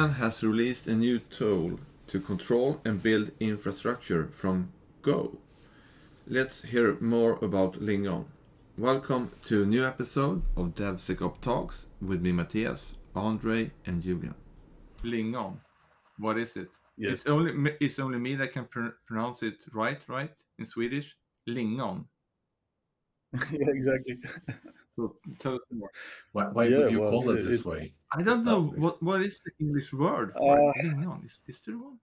Debian has released a new tool to control and build infrastructure from Go. Let's hear more about Lingon. Welcome to a new episode of DevSecOps Talks with me, Matthias, Andre, and Julian. Lingon, what is it? Yes. It's only me- it's only me that can pr- pronounce it right, right? In Swedish, lingon. yeah, exactly. So tell us more. Why, why Yeah, would you well, call it this it's- way? I don't know with. what what is the English word for Uh, it? lingon. Is, is there one?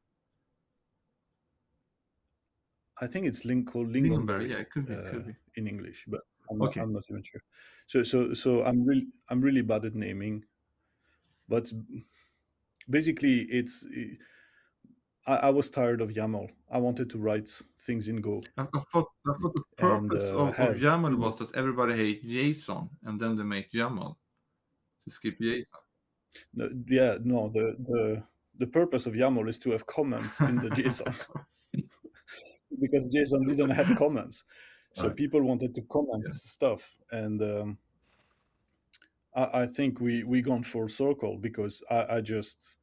I think it's link called Lingonberry. Yeah, it could be. uh, could be. in English, but I'm, Okay. not, I'm not even sure. So, so, so I'm really, I'm really bad at naming, but basically, it's. I, I was tired of YAML. I wanted to write things in Go. I, I thought I thought the And, purpose uh, of, of YAML was that everybody hates JSON, and then they make YAML to skip JSON. No, yeah, no, the the the purpose of YAML is to have comments in the JSON because JSON didn't have comments, so Right. people wanted to comment Yeah. stuff, and um, I, I think we we gone full circle because I, I just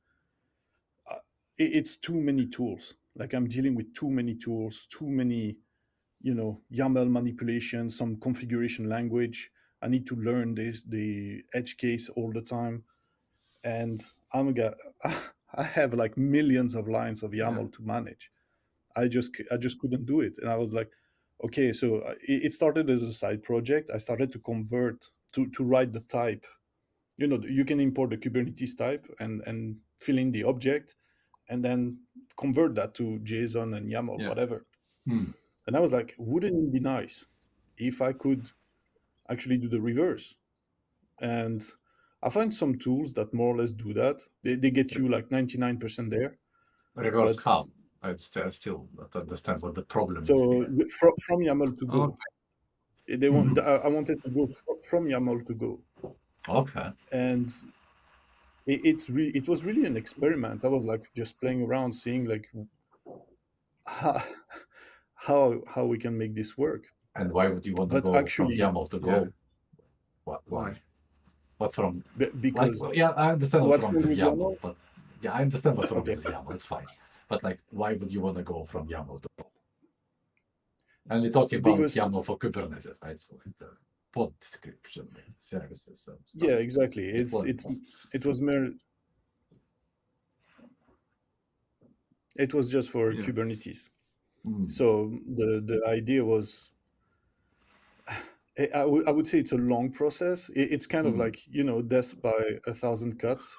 I, it's too many tools. Like I'm dealing with too many tools, too many, you know, YAML manipulation, some configuration language. I need to learn this the edge case all the time and I'm a I have like millions of lines of Yeah. YAML to manage. I just I just couldn't do it, and I was like, okay, so uh, it, it started as a side project. I started to convert to to write the type. You know, you can import the Kubernetes type and and fill in the object, and then convert that to JSON and YAML, Yeah. whatever. Hmm. And I was like, wouldn't it be nice if I could actually do the reverse? And I find some tools that more or less do that. They, they get you like 99% there. But- how? I still, I still don't understand what the problem So is. here. from, from YAML to Go. Okay. They want, mm-hmm. I I wanted to go from YAML to Go. Okay. And it, it's re- it was really an experiment. I was like just playing around, seeing like how, how, how we can make this work. And why would you want to But go actually- from YAML to Go? Yeah. What, why? What's wrong? Like, because well, yeah, I understand what's What's wrong with YAML, YAML? but yeah, I understand what's wrong Okay. with YAML. It's fine. But like, why would you want to go from YAML to Go? And we're talking about Because- YAML for Kubernetes, right? So the pod description, services, and stuff. yeah, exactly. It's it's it was mere. It was just for Yeah. Kubernetes. Hmm. So the the idea was, I, I would- say it's a long process. It, it's kind of Mhm. like you know death by a thousand cuts,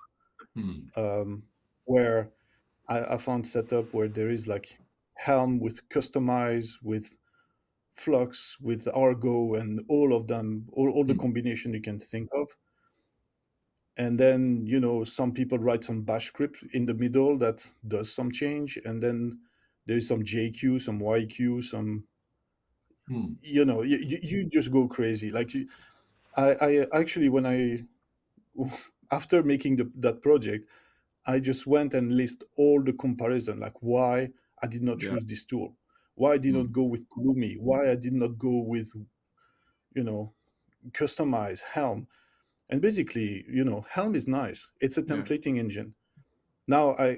Hmm. um, where I, I found setup where there is like Helm with Kustomize with Flux with Argo and all of them, all, all the Mhm. combination you can think of. And then you know some people write some Bash script in the middle that does some change, and then there's some JQ, some YQ, some Hmm. you know you, you, just go crazy like you, I, I actually when i after making the, that project i just went and list all the comparison like why i did not Yeah. choose this tool why i did Mm. not go with Pulumi, why i did not go with you know Kustomize helm and basically you know helm is nice it's a Yeah. templating engine now i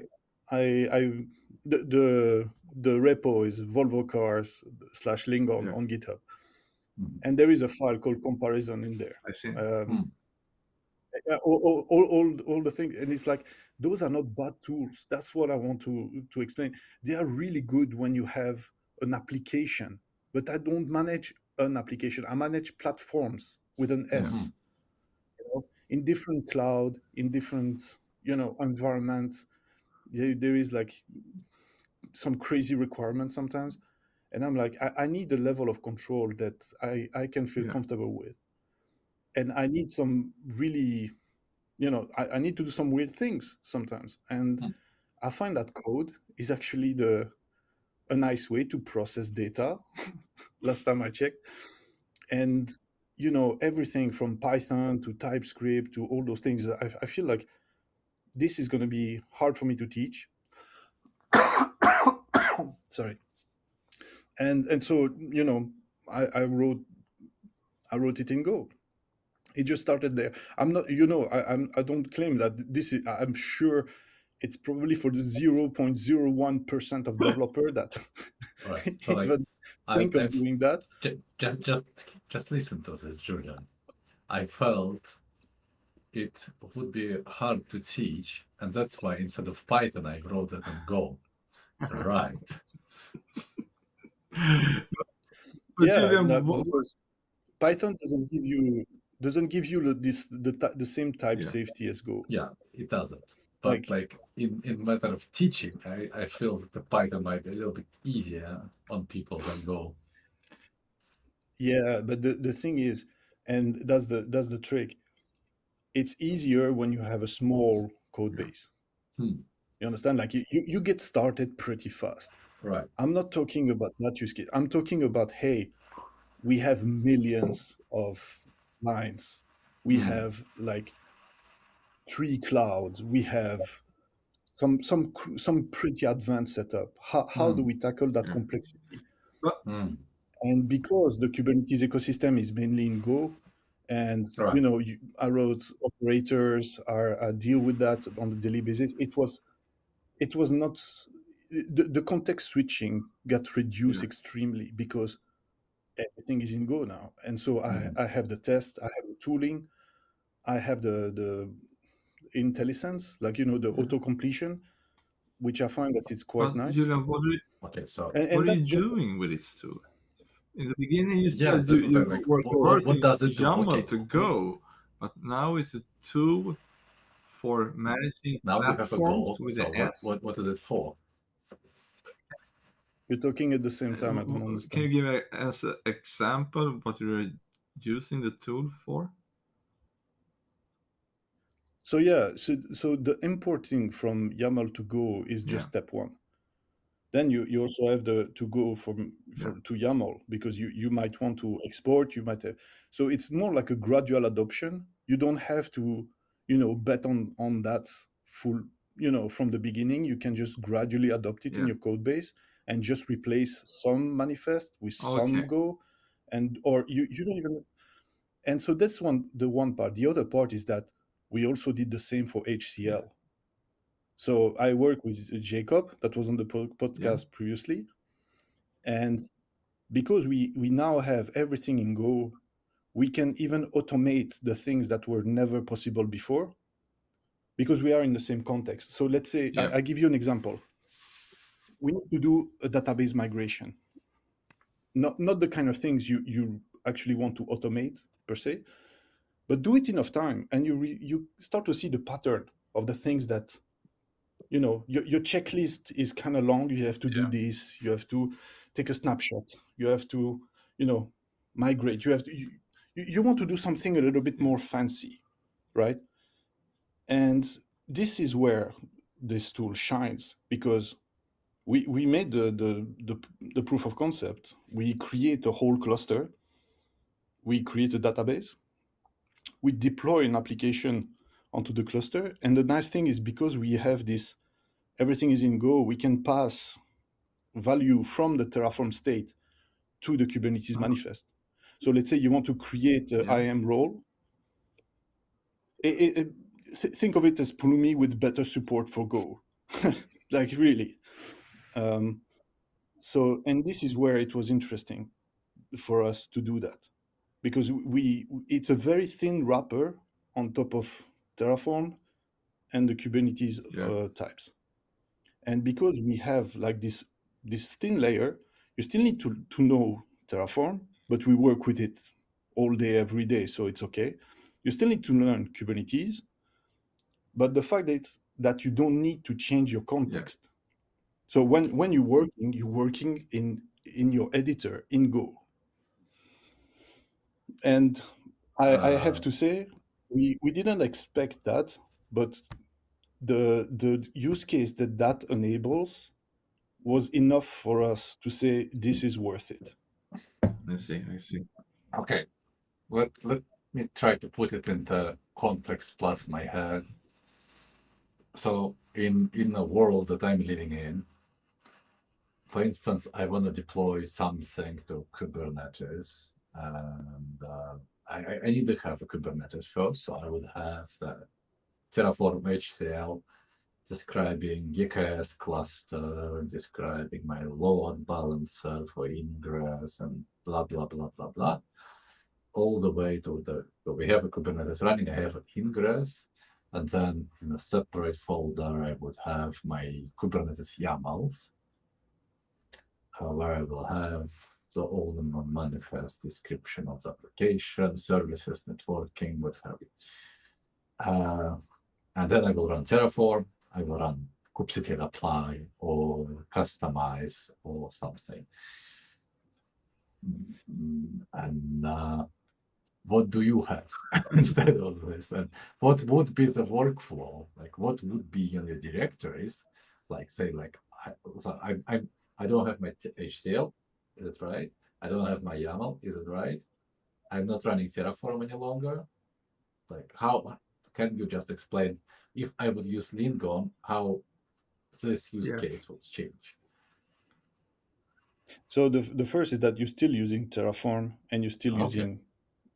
i i the the, the repo is volvo cars slash lingon Yeah. on github Hmm. and there is a file called comparison in there I see. um, yeah, all, all, all, all, the things and it's like those are not bad tools that's what i want to to explain they are really good when you have an application but i don't manage an application i manage platforms with an s Mhm. you know, in different cloud in different you know environment there, there is like some crazy requirements sometimes. And i'm like I, I need a level of control that i i can feel Yeah. comfortable with. And i need some really you know I, I need to do some weird things sometimes. And Hmm. i find that code is actually the a nice way to process data. Last time i checked. And you know everything from python to typescript to all those things i, I feel like this is going to be hard for me to teach sorry and and so you know i i wrote i wrote it in go it just started there i'm not you know i I'm, i don't claim that this is i'm sure it's probably for the 0.01% of developer that Right. So like, even I, think of I've- doing that. just just just listen to this, Julian. I felt it would be hard to teach, and that's why instead of Python, I wrote it in Go. Right. But yeah, Julian, no, wha- of course. Python doesn't give you doesn't give you the- this the the same type Yeah. safety as Go. Yeah, it doesn't. But Like- like, in in matter of teaching, I, I feel that the Python might be a little bit easier on people than Go. Yeah, but the, the thing is, and that's the that's the trick. It's easier when you have a small code base. Hmm. You understand? Like you, you, you get started pretty fast. Right. I'm not talking about that use case. I'm talking about hey, we have millions of lines. We Hmm. have like three clouds. We have some some some pretty advanced setup. How how do Hmm. we tackle that complexity? Mm. And because the Kubernetes ecosystem is mainly in Go, and Right. you know, you, I wrote operators are uh, deal with that on the daily basis. It was, it was not the, the context switching got reduced Yeah. extremely because everything is in Go now, and so Mhm. I, I have the test, I have the tooling, I have the the IntelliSense, like you know, the Yeah. auto completion, which I find that it's quite but nice. Julian, what are you, Okay, so And, and what are you that's just doing with this tool? In the beginning, you Yeah, said that's you, what you like. were What- what- what does it do? YAML Okay. to Go, but now it's a tool for managing now we have a platforms with So the what, what what is it for? You're talking at the same time. I don't Uh, understand. Can you give a, as an example what you're using the tool for? So yeah, so so the importing from YAML to Go is just Yeah. step one. Then you, you also have the to go from, Yeah. from to YAML because you, you might want to export, you might have, so it's more like a gradual adoption. You don't have to, you know, bet on on that full, you know, from the beginning. You can just gradually adopt it in your code base and just replace some manifest with some Go, and or you you don't even. And so that's one the one part. The other part is that we also did the same for HCL. So I work with Jacob, that was on the po- podcast previously, and because we we now have everything in Go, we can even automate the things that were never possible before, because we are in the same context. So let's say Yeah. I, I give you an example. We need to do a database migration. Not not the kind of things you you actually want to automate per se, but do it enough time, and you re, you start to see the pattern of the things that you know your, your checklist is kind of long. You have to do this. You have to take a snapshot. You have to you know migrate. You have to you you want to do something a little bit more fancy right? And this is where this tool shines because we we made the the the, the proof of concept. We create a whole cluster. We create a database. We deploy an application onto the cluster. And the nice thing is because we have this everything is in go we can pass value from the terraform state to the kubernetes Uh-huh. manifest. So let's say you want to create an Yeah. IAM role. It, it- th- think of it as Pulumi with better support for go. Like really um, so and this is where it was interesting for us to do that because we it's a very thin wrapper on top of terraform and the kubernetes Yeah. uh, types. And because we have like this this thin layer you still need to to know terraform but we work with it all day every day so it's okay. You still need to learn kubernetes but the fact that that you don't need to change your context so when when you're working you're working in in your editor in go and i i have Uh. to say we we didn't expect that but the the use case that that enables was enough for us to say this is worth it I see, I see. Okay, let let me try to put it into context plus my head. So in in a world that I'm living in, for instance, I want to deploy something to Kubernetes, and uh, I, I- need to have a Kubernetes first. So I would have the Terraform HCL describing EKS cluster, describing my load balancer for ingress and blah, blah, blah, blah, blah. All the way to the, so we have a Kubernetes running, I have an ingress, and then in a separate folder, I would have my Kubernetes YAMLs, where I will have the all the non-manifest description of the application, services, networking, what have you. Uh, and then I will run Terraform, I will run kubectl apply or Kustomize or something. And uh, what do you have instead of this? And what would be the workflow? Like what would be in the directories? Like say like I, so I, I, I don't have my HCL, is it right? I don't have my YAML, is it right? I'm not running Terraform any longer. Like how can you just explain if I would use Lingon, how this use Yeah. case would change? So the the first is that you're still using Terraform and you're still Okay. using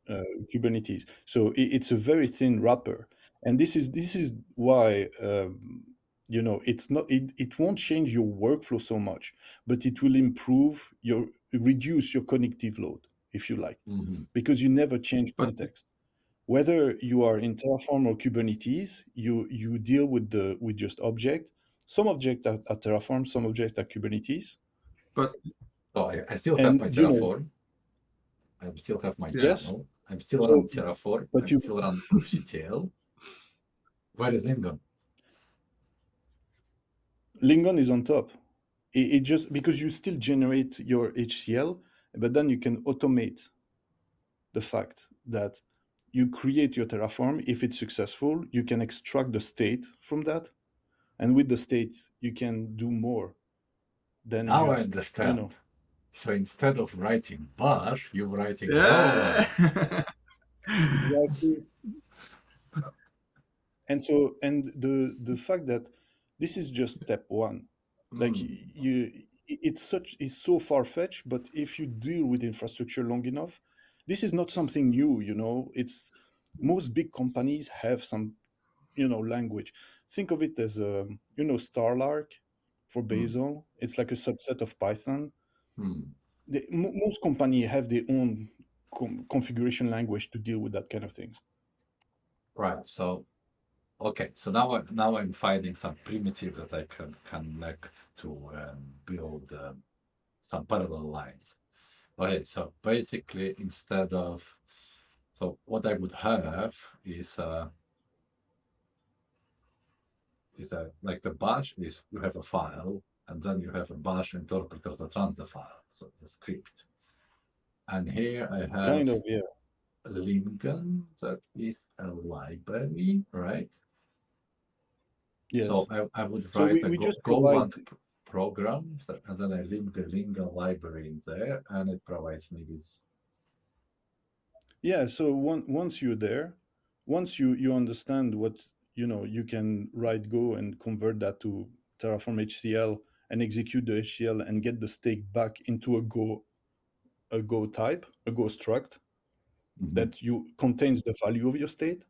uh, Kubernetes. So i it's a very thin wrapper, and this is this is why um, you know it's not it, it won't change your workflow so much, but it will improve your reduce your cognitive load if you like Mhm. because you never change context. Whether you are in Terraform or Kubernetes, you you deal with the with just object. Some object are, are Terraform, some object are Kubernetes. But oh, I, I still have And, my you know- Terraform. I still have my Yes. I'm still So- running Terraform. but I'm you- still running kubectl. Where is Lingon? Lingon is on top. It, it just because you still generate your HCL, but then you can automate the fact that you create your Terraform. If it's successful, you can extract the state from that, and with the state, you can do more than Now I just understand. know. So instead of writing bash, you're writing yeah. exactly and so and the the fact that this is just step one like Mm. y- you it's such it's so far-fetched but if you deal with infrastructure long enough this is not something new you know it's most big companies have some you know language think of it as a you know starlark for Mm. bazel it's like a subset of python Hmm. the, mo- most company have their own com- configuration language to deal with that kind of things Right. So, okay. So now, I, now I'm finding some primitive that I can connect to um, build um, some parallel lines. Okay. So basically, instead of, so what I would have is uh, is a like the bash is you have a file and then you have a bash interpreter that runs the file, so the script. And here I have kind of yeah Lingon that is a library, right? Yes So I, I would So write we- a we Go, just Go provide- program, and then I link the Lingon library in there, and it provides me with. Yeah, so one, once you're there, once you you understand what you know, you can write Go and convert that to Terraform HCL and execute the HCL and get the state back into a Go a Go type, a Go struct Mhm. that you contains the value of your state.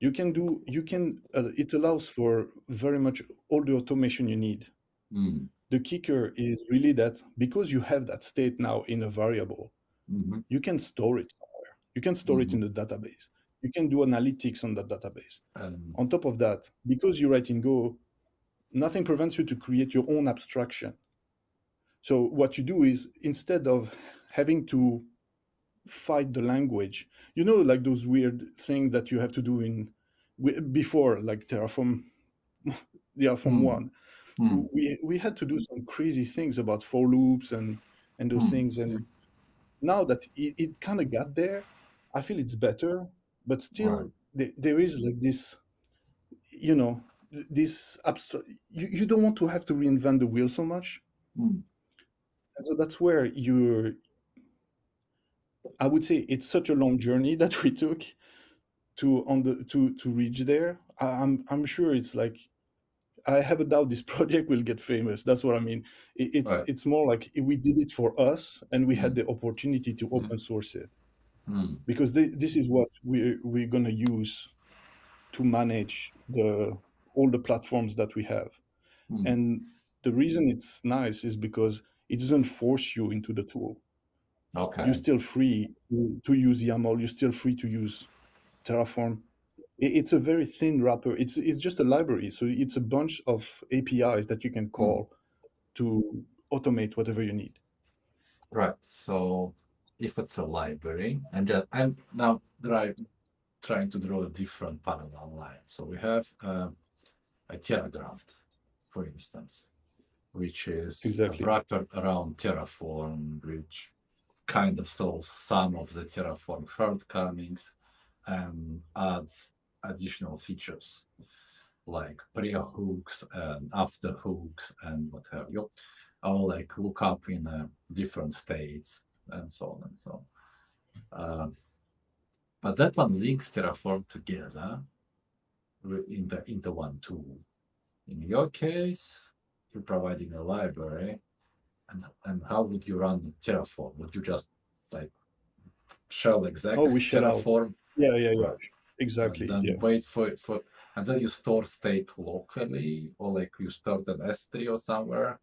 You can do you can uh, it allows for very much all the automation you need. Mm, The kicker is really that because you have that state now in a variable, mhm, you can store it somewhere. You can store it in the database. You can do analytics on that database. um, On top of that, because you write in Go, nothing prevents you to create your own abstraction. So what you do is instead of having to fight the language, you know, like those weird things that you have to do in before, like Terraform, Terraform Hmm. one. mm, We we had to do some crazy things about for loops and and those Hmm. things. And now that it, it kind of got there, I feel it's better. But still, Right. there, there is like this, you know, this abstract. You, you don't want to have to reinvent the wheel so much. mm, And so that's where you're. I would say it's such a long journey that we took to on the to to reach there. I, I'm I'm sure it's like I have a doubt this project will get famous. That's what I mean. It, it's Right. it's more like we did it for us, and we had Mm. the opportunity to open source it mm, because thi- this is what we we're gonna use to manage the all the platforms that we have. Hmm. And the reason it's nice is because it doesn't force you into the tool. Okay. You're still free to, use YAML. You're still free to use Terraform. It's a very thin wrapper. It's it's just a library. So it's a bunch of APIs that you can call to automate whatever you need. Right. So if it's a library, and just I'm now try, trying to draw a different parallel line. So we have um, a Terragrunt, for instance, which is Exactly. a wrapper around Terraform, which kind of solves some of the Terraform shortcomings and adds additional features like pre-hooks and after hooks and what have you or like look up in uh, different states and so on and so on. Um, but that one links Terraform together in the into one tool. In your case, you're providing a library, and and how would you run Terraform? Would you just like shell exec Oh, we shell out. Terraform Yeah, yeah, yeah. Exactly. and then Yeah. wait for for and then you store state locally or like you start an S3 or somewhere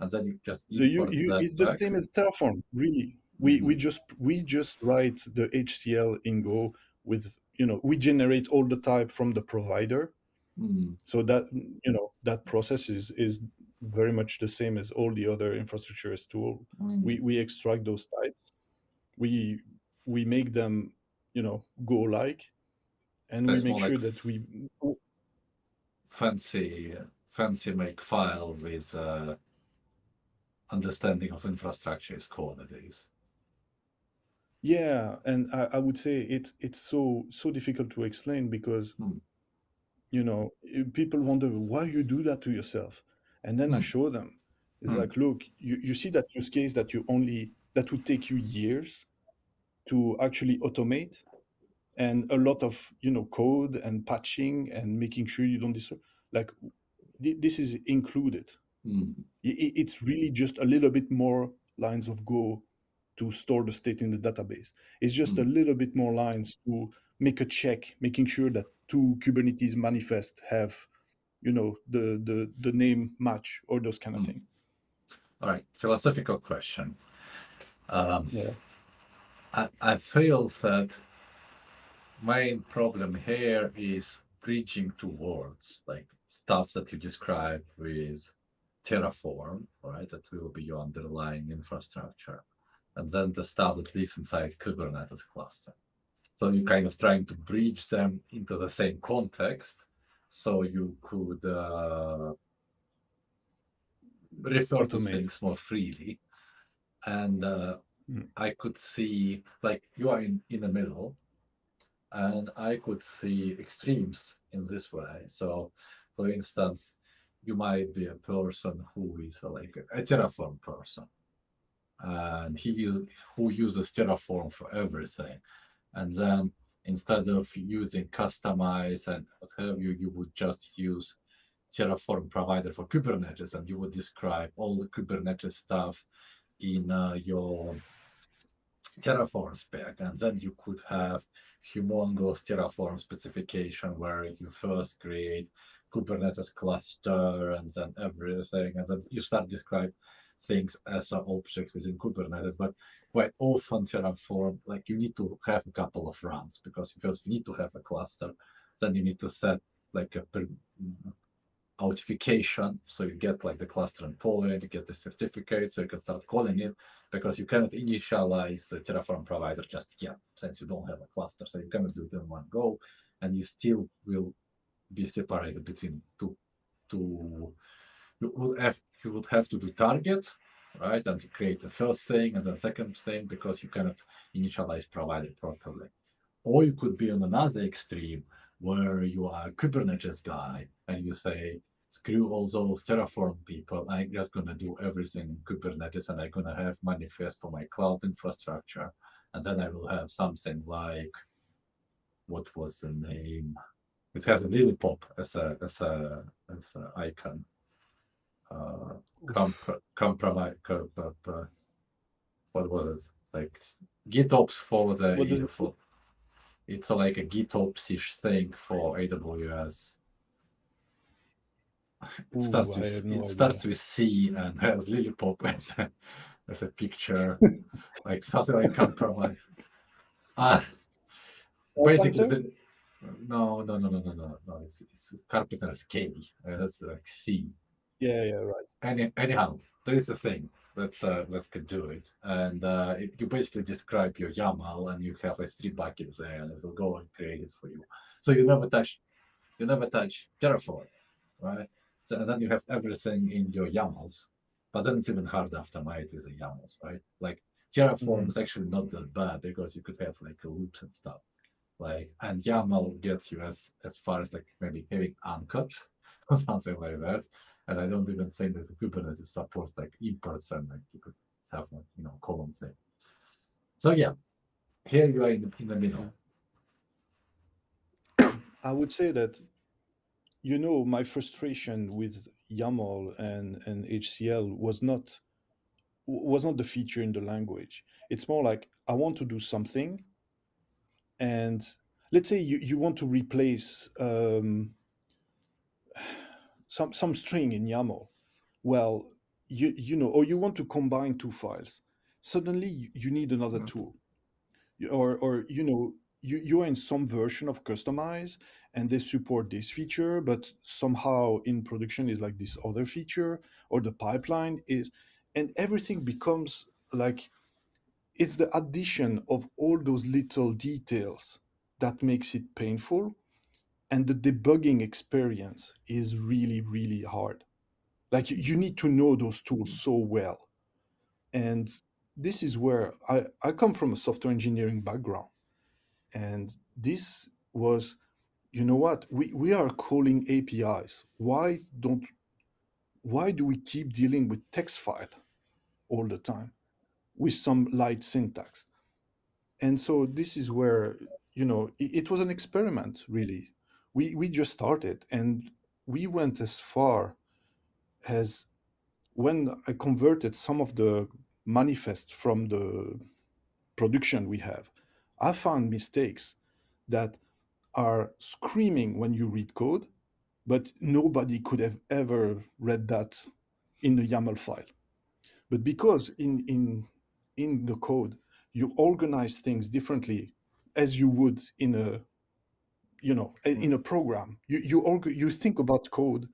and then you just No, you, you, it's the same as Terraform, really. We we Mhm. just we just write the HCL in Go with you know we generate all the type from the provider, Mm, so that you know that process is is very much the same as all the other infrastructure as tool. mm, We we extract those types, we we make them you know Go like, and That's we make sure like that we fancy fancy make file with uh, understanding of infrastructure is core nowadays. Yeah, and I, I would say it's it's so so difficult to explain because Hmm. you know people wonder why you do that to yourself, and then I Hmm. show them. It's Hmm. like, look, you, you see that use case that you only that would take you years to actually automate, and a lot of you know code and patching and making sure you don't disturb. Like thi- this is included. Mm, It's really just a little bit more lines of Go to store the state in the database. It's just a mm, little bit more lines to make a check, making sure that two Kubernetes manifest have, you know, the the the name match or those kind of mm. thing. All right, philosophical question. Um, Yeah. I, I feel that main problem here is bridging towards like stuff that you describe with Terraform, right? That will be your underlying infrastructure. And then the stuff that lives inside Kubernetes cluster. So you're kind of trying to bridge them into the same context so you could uh, refer to things more freely. And uh, Mm. I could see, like, you are in, in the middle, and I could see extremes in this way. So, for instance, you might be a person who is like a Terraform person, and he use, who uses Terraform for everything, and then instead of using Kustomize and what have you, you would just use Terraform provider for Kubernetes, and you would describe all the Kubernetes stuff in uh, your Terraform spec, and then you could have humongous Terraform specification where you first create Kubernetes cluster and then everything, and then you start describe things as objects within Kubernetes. But quite often Terraform, like you need to have a couple of runs because you first need to have a cluster, then you need to set like a per- authentication. So you get like the cluster endpoint, you get the certificate, so you can start calling it because you cannot initialize the Terraform provider just yet, since you don't have a cluster. So you cannot do it in one go, and you still will be separated between two. Two. You would have you would have to do target, right, and create the first thing and then second thing because you cannot initialize provider properly. Or you could be on another extreme where you are a Kubernetes guy and you say, screw all those Terraform people. I'm just gonna do everything in Kubernetes and I'm gonna have manifest for my cloud infrastructure. And then I will have something like what was the name? It has a lily pop as a as a as an icon. Uh comp- compromise comp- uh, what was it? Like GitOps for the What it for it's like a GitOps-ish thing for AWS. It starts Ooh, I with no it idea. starts with C and has Lily Pop as a, as a picture, like something like compromise. Ah, basically, the, no, no, no, no, no, no, no. It's it's Karpenter's K. Uh, that's like C. Yeah, yeah, right. Any, anyhow, there is a thing that's uh, that can do it, and uh, it, you basically describe your YAML, and you have like three buckets there, and it will go and create it for you. So you never touch, you never touch Terraform, right? So and then you have everything in your YAMLs, but then it's even harder after it with the YAMLs, right? Like Terraform Mhm. is actually not that bad because you could have like loops and stuff, like and YAML gets you as as far as like maybe having anchors or something like that. And I don't even think that the Kubernetes supports like imports and like you could have like you know column thing. So yeah, here you are in the, in the middle. I would say that, you know, my frustration with YAML and, and HCL was not was not the feature in the language. It's more like I want to do something, and let's say you, you want to replace um, some some string in YAML. Well, you you know, or you want to combine two files. Suddenly, you, need another Mhm. tool, or or you know, you you are in some version of Kustomize, and they support this feature, but somehow in production is like this other feature, or the pipeline is, and everything becomes like it's the addition of all those little details that makes it painful and the debugging experience is really really hard. Like you, need to know those tools so well. And this is where i i come from a software engineering background. And this was you know what? We we are calling apis why don't why do we keep dealing with text file all the time with some light syntax? And so this is where you know it, it was an experiment really we we just started and we went as far as when i converted some of the manifest from the production we have i found mistakes that are screaming when you read code but nobody could have ever read that in the yaml file. But because in in in the code you organize things differently as you would in a you know a- mm. in a program you you you think about code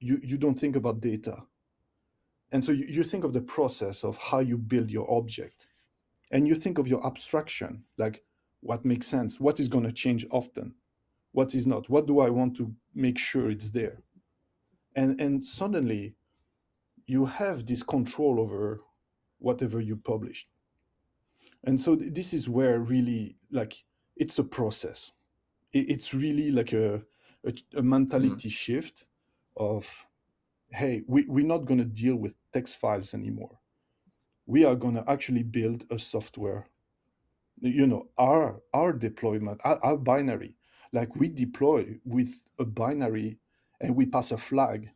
you you don't think about data. And so you, you think of the process of how you build your object. And you think of your abstraction like what makes sense what is going to change often what is not what do i want to make sure it's there? And and suddenly you have this control over whatever you publish and so th- this is where really like it's a process it, it's really like a, a, a mentality mm-hmm. shift of hey we, we're not going to deal with text files anymore. We are going to actually build a software you know our our deployment our, our binary. Like we deploy with a binary and we pass a flag.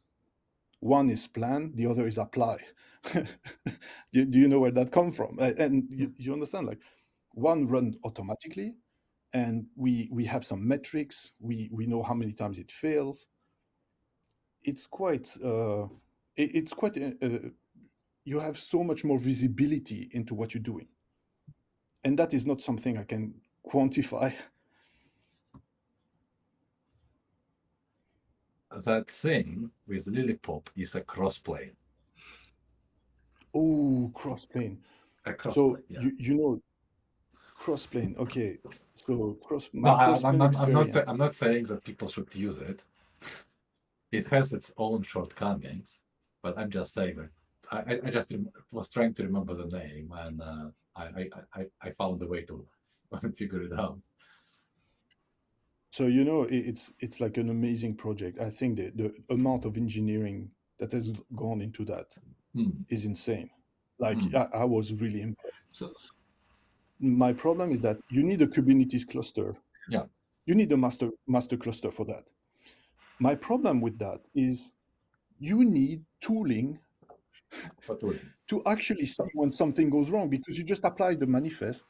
One is plan the other is apply. Do, do you know where that come from? And you, mm. you understand like one run automatically and we we have some metrics we we know how many times it fails it's quite uh it, it's quite uh, uh, you have so much more visibility into what you're doing and that is not something i can quantify That thing with Lillipop is a crossplane. oh crossplane A crossplane. so yeah. you you know crossplane okay so cross No, I, I'm, not- I'm not. Sa- experience I'm not saying that people should use it. It has its own shortcomings, but I'm just saying that I, I- I just was trying to remember the name, and uh, I, I, I, I found a way to figure it out. so you know it's it's like an amazing project i think the, the amount of engineering that has gone into that Hmm. is insane like Hmm. I, I was really impressed So, my problem is that you need a kubernetes cluster Yeah. you need a master master cluster for that my problem with that is you need tooling to actually see when something goes wrong because you just apply the manifest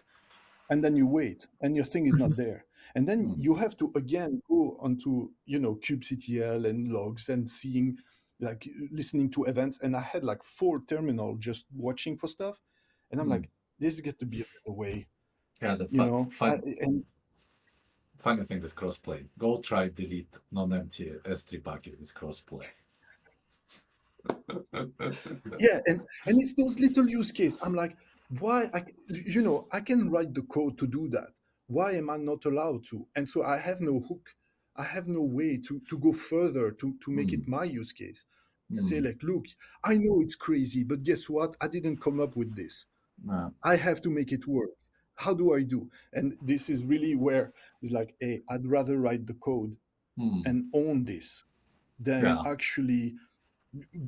and then you wait and your thing is not there and then Mm. you have to again go onto you know kubectl and logs and seeing like listening to events and i had like four terminal just watching for stuff and i'm Mm. like this is get to be a way. Yeah, the you fun, know fun, I, and funny thing with crossplane. Go try delete non-empty S3 bucket with crossplane. yeah and and it's those little use case. I'm like why i you know i can write the code to do that. Why am i not allowed to? And so i have no hook. I have no way to to go further to to make it my use case. Say Mm. like look i know it's crazy but guess what? I didn't come up with this I have to make it work how do i do and this is really where it's like hey i'd rather write the code Mm. and own this than Yeah. actually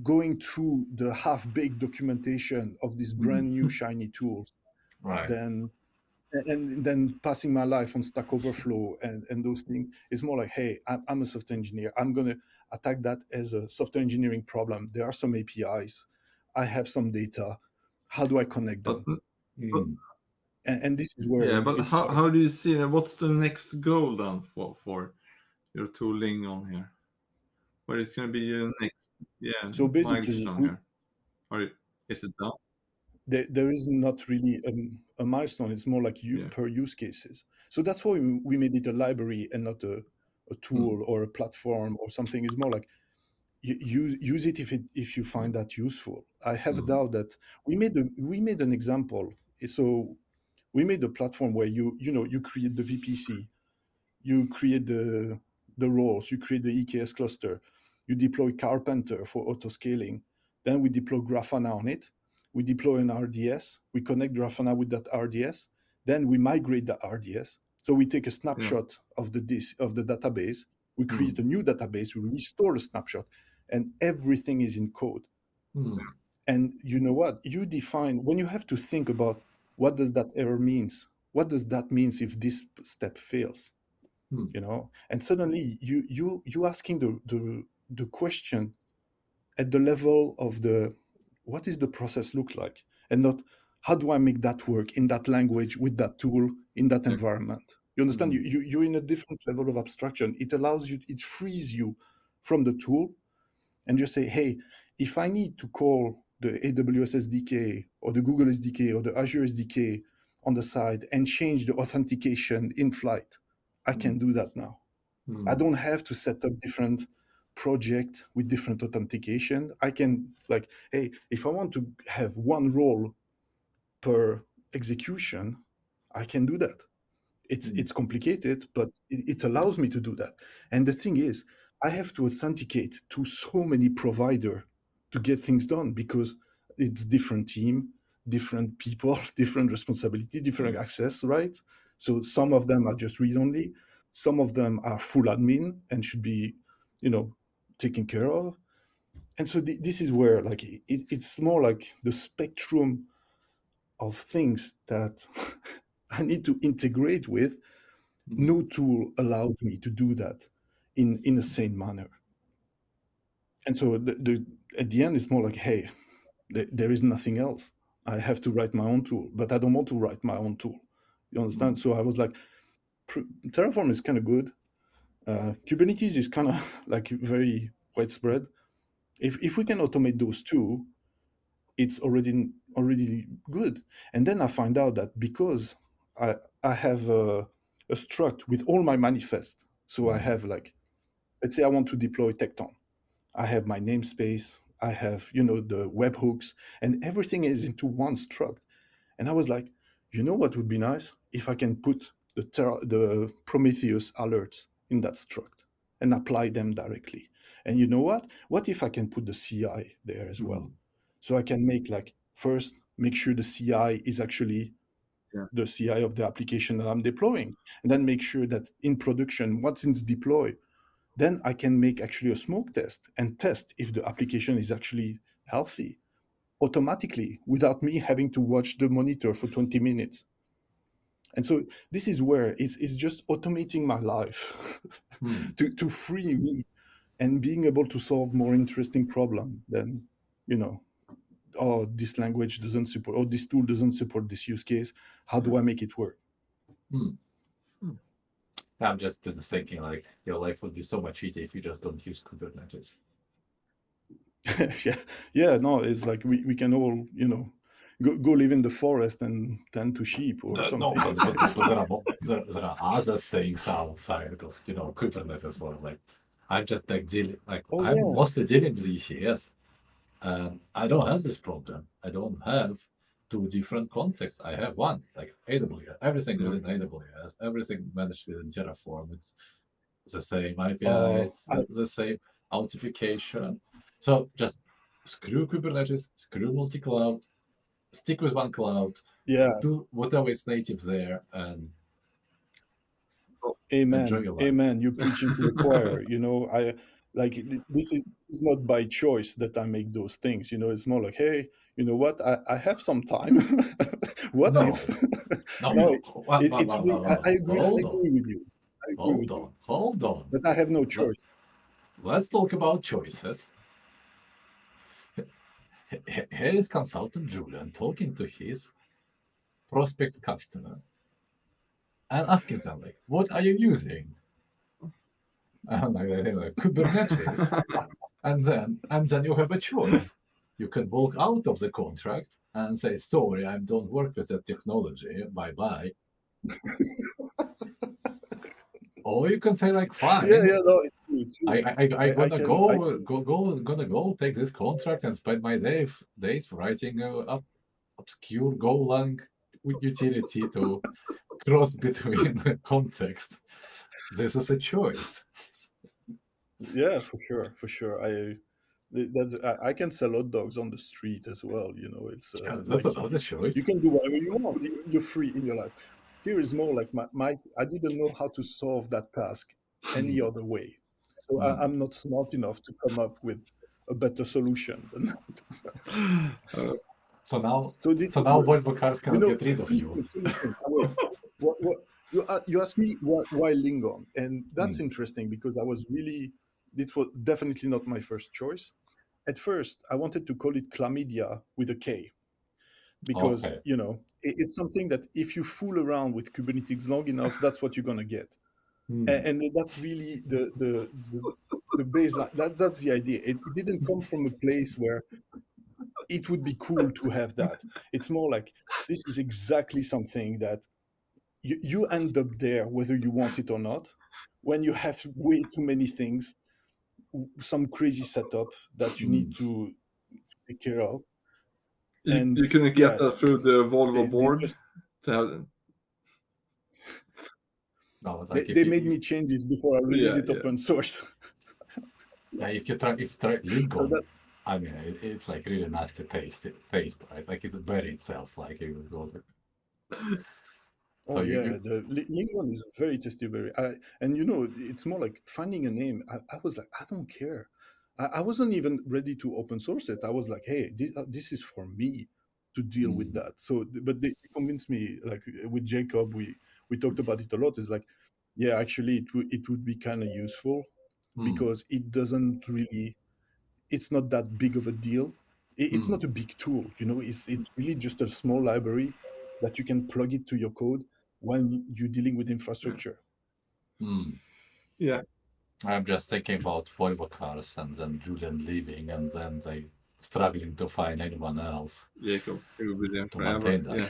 going through the half-baked documentation of these Mm. brand new shiny tools Right. then and- then passing my life on stack overflow and, and those things is more like hey I'm, I'm a software engineer i'm going to attack that as a software engineering problem there are some apis i have some data how do i connect But them Mm. and, and this is where yeah, but it how, how do you see that? What's the next goal then for for your tooling on here? What is going to be your next yeah So basically, milestone here? Or is it done? there, there is not really a, a milestone it's more like you Yeah. per use cases so that's why we, we made it a library and not a, a hmm. tool or a platform or something it's more like you, use use it if it if you find that useful. I have Mm. a doubt that we made a we made an example. So we made a platform where you you know you create the vpc you create the the roles you create the eks cluster you deploy Karpenter for auto scaling then we deploy grafana on it we deploy an rds we connect grafana with that rds then we migrate the rds so we take a snapshot of the disk of the database we create a new database we restore the snapshot and everything is in code. Mm. and you know what? You define when you have to think about what does that error means what does that means if this step fails? Hmm. you know? And suddenly you you you asking the the the question at the level of the what does the process look like? And not how do i make that work in that language with that tool in that environment? You understand? Mhm. you, you you're in a different level of abstraction. It allows you it frees you from the tool and just say hey if i need to call the aws sdk or the google sdk or the azure sdk on the side and change the authentication in flight i can do that now Mm. I don't have to set up different project with different authentication. I can like, hey, if I want to have one role per execution, I can do that. It's Mm. it's complicated, but it, it allows me to do that. And the thing is, I have to authenticate to so many provider to get things done because it's different team, different people, different responsibility, different access, right? So some of them are just read only, some of them are full admin and should be, you know, taken care of. And so th- this is where like it, it's more like the spectrum of things that I need to integrate with. Mm. No tool allowed me to do that in in a sane manner. And so the, the at the end, it's more like, hey, th- there is nothing else. I have to write my own tool, but I don't want to write my own tool. You understand? So I was like, Terraform is kind of good. Uh, Kubernetes is kind of like very widespread. If if we can automate those two, it's already already good. And then I find out that because I I have a, a struct with all my manifest, so I have like, let's say I want to deploy Tekton. I have my namespace, I have you know the webhooks, and everything is into one struct. And I was like, you know what would be nice if I can put the ter- the Prometheus alerts in that struct and apply them directly. And you know what? What if I can put the CI there as well? Mm. So I can make like first make sure the CI is actually Yeah. the CI of the application that I'm deploying, and then make sure that in production, once it's deployed, then I can make actually a smoke test and test if the application is actually healthy automatically without me having to watch the monitor for 20 minutes. And so this is where it's, it's just automating my life Mm. to, to free me and being able to solve more interesting problem than, you know, oh, this language doesn't support, or this tool doesn't support this use case. How do I make it work? Mm. I'm just been thinking like your life would be so much easier if you just don't use Kubernetes. yeah, yeah. No, it's like we, we can all, you know, go, go live in the forest and tend to sheep or Uh, something. no, but, but, but there, are, there, there are other things outside of you know Kubernetes world. Like I'm just like dealing like Oh, I'm yeah. mostly dealing with ECS, and I don't have this problem. I don't have two different contexts. I have one like AWS. Everything within AWS, everything managed within Terraform. It's the same Oh, APIs, I- the- same authentication. So just screw Kubernetes, screw multi-cloud, stick with one cloud, yeah, do whatever is native there and amen, Enjoy your life. amen. You're preaching to the choir. You know, I like this is is not by choice that I make those things. You know, it's more like, hey, you know what? I, I have some time. what No. if? no, No, it- it- it's really, wa- I, I agree. I agree with you. I agree with hold you. on, hold on. But I have no choice. Let's talk about choices. Here is consultant Julian talking to his prospect customer and asking them like, "What are you using?" And like, like Kubernetes, and then and then you have a choice. You can walk out of the contract and say, "Sorry, I don't work with that technology. Bye bye." or you can say like, "Fine, Yeah, yeah, no, it's true. I, I, I, I- I I gonna can- go, go, go, gonna go take this contract and spend my day, days writing uh, up, obscure Golang utility to cross between the context. This is a choice. Yeah, for sure, for sure. I that's I, I can sell hot dogs on the street as well. You know, it's uh, Yeah, that's like another choice. you can do whatever you want. You- You're free in your life. Here is more like my, my I didn't know how to solve that task any Mm. other way. So Mm. I, I'm not smart enough to come up with a better solution than that. So now, So this so now Volvo cars you know, get rid of you. listen, listen, wait. what, what, you, uh, you asked me why, why Lingon, and that's Mm. interesting because I was really, it was definitely not my first choice. At first, I wanted to call it chlamydia with a K because, Okay. you know, it, it's something that if you fool around with Kubernetes long enough, that's what you're going to get. Hmm. A- And, that's really the, the, the, the baseline. That, that's the idea. It, it didn't come from a place where it would be cool to have that. It's more like this is exactly something that you, you end up there whether you want it or not. When you have way too many things, some crazy setup that you need to take care of. You, And, you can get yeah, that through the Volvo They, they, board. just, to have, No, but they, they you- made if- me changes before I release Yeah, it yeah. open source. Yeah, if you try, if you try Lingon, that- I mean, it, it's like really nasty taste, it, taste, right? Like it bury itself, like it would go. Oh So you- yeah, you- the Li- Lingon is a very tasty berry. I, and you know, it's more like finding a name. I, I was like, I don't care. I, I wasn't even ready to open source it. I was like, hey, this, uh, this is for me to deal with Mm. that. So, but they convinced me. Like uh, with Jacob, we we talked about it a lot. It's like, yeah, actually, it would it would be kind of useful Hmm. because it doesn't really it's not that big of a deal It- it's Mm. not a big tool you know it's it's really just a small library that you can plug it to your code when you're dealing with infrastructure Hmm. yeah. I'm just thinking about Volvo cars and then Julian leaving and then they struggling to find anyone else. Jacob, it will be there To forever. maintain that. Yeah.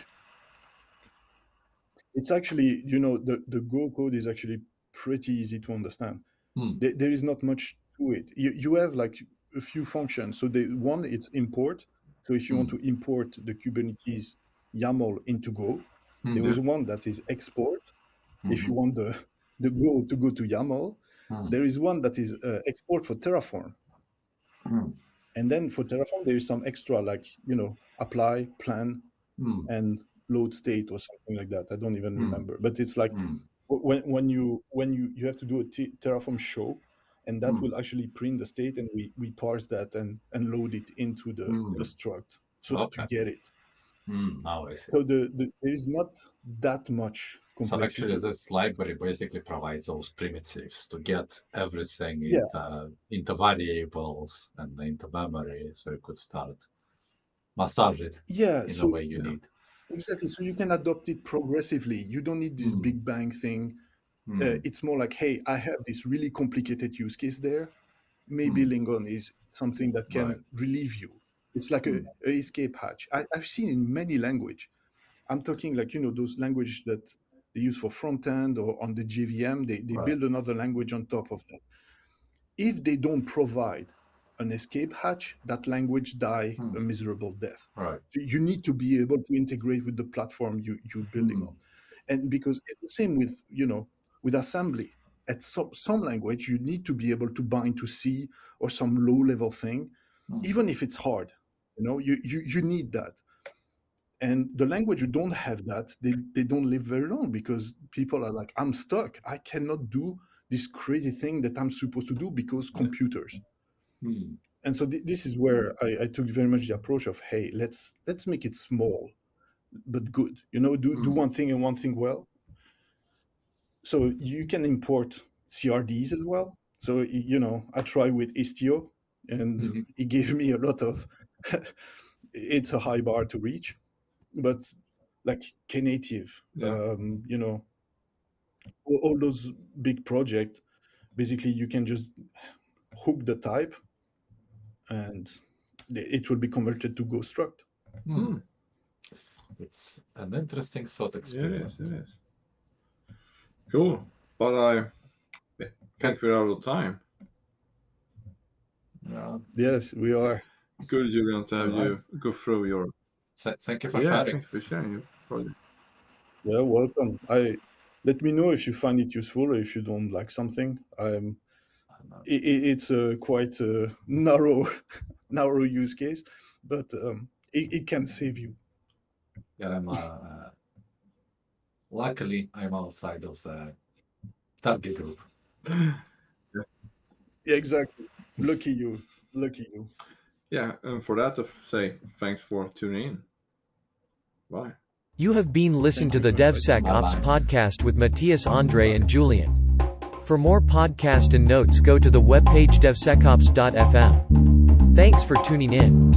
it's actually you know the the go code is actually pretty easy to understand Hmm. there, there is not much to it you, you have like a few functions so the one it's import so if you want Hmm. to import the kubernetes yaml into go Hmm. there was one that is export if you Mhm. want the the go to go to YAML, Hmm. there is one that is uh, export for Terraform, Hmm. and then for Terraform there is some extra like you know apply, plan, Hmm. and load state or something like that. I don't even remember, but it's like when when you when you you have to do a t- Terraform show, and that Hmm. will actually print the state, and we we parse that and and load it into the Hmm. the struct so that you get it. Hmm. Now I see. So the, the there is not that much So complexity. actually, this library basically provides those primitives to get everything Yeah. into, into variables and into memory, so you could start massage it yeah, in so the way you yeah. need. Exactly. So you can adopt it progressively. You don't need this Mm. big bang thing. Hmm. Uh, it's more like, hey, I have this really complicated use case there. Maybe Hmm. Lingon is something that can Right. relieve you. It's like a, Hmm. a escape hatch. I, I've seen in many language. I'm talking like you know those language that they use for front end or on the JVM. They they Right. build another language on top of that. If they don't provide an escape hatch, that language die Hmm. a miserable death. Right. You need to be able to integrate with the platform you, you're building Hmm. on. And because it's the same with, you know, with assembly. At some, some language, you need to be able to bind to C or some low level thing, Hmm. even if it's hard. You know, you, you, you need that. And the language you don't have that, they, they don't live very long because people are like, I'm stuck. I cannot do this crazy thing that I'm supposed to do because computers Hmm. and so th- this is where I, I took very much the approach of hey let's let's make it small but good you know do, do Mm. one thing and one thing well so you can import crds as well so you know i try with istio and Mhm. it gave me a lot of it's a high bar to reach but like knative Yeah. um, you know all, all those big projects basically you can just hook the type and it will be converted to go struct Hmm. Hmm. It's an interesting thought It experiment. is, it is. Cool. But I think we're out of time. Yeah. yes we are Good, Julian, to have Alright. you go through your. Thank you for yeah, sharing. thanks for sharing your project. yeah welcome i let me know if you find it useful or if you don't like something And, uh, it, it's a quite a narrow narrow use case but um it, it can save you Yeah, I'm. Uh, uh, luckily, I'm outside of the target group. yeah, exactly lucky you lucky you Yeah, and for that, to say thanks for tuning in. Bye. You have been listened to the you for inviting me. DevSecOps podcast with Mattias Andre and Julian. For more podcast and notes, go to the webpage devsecops.fm. Thanks for tuning in.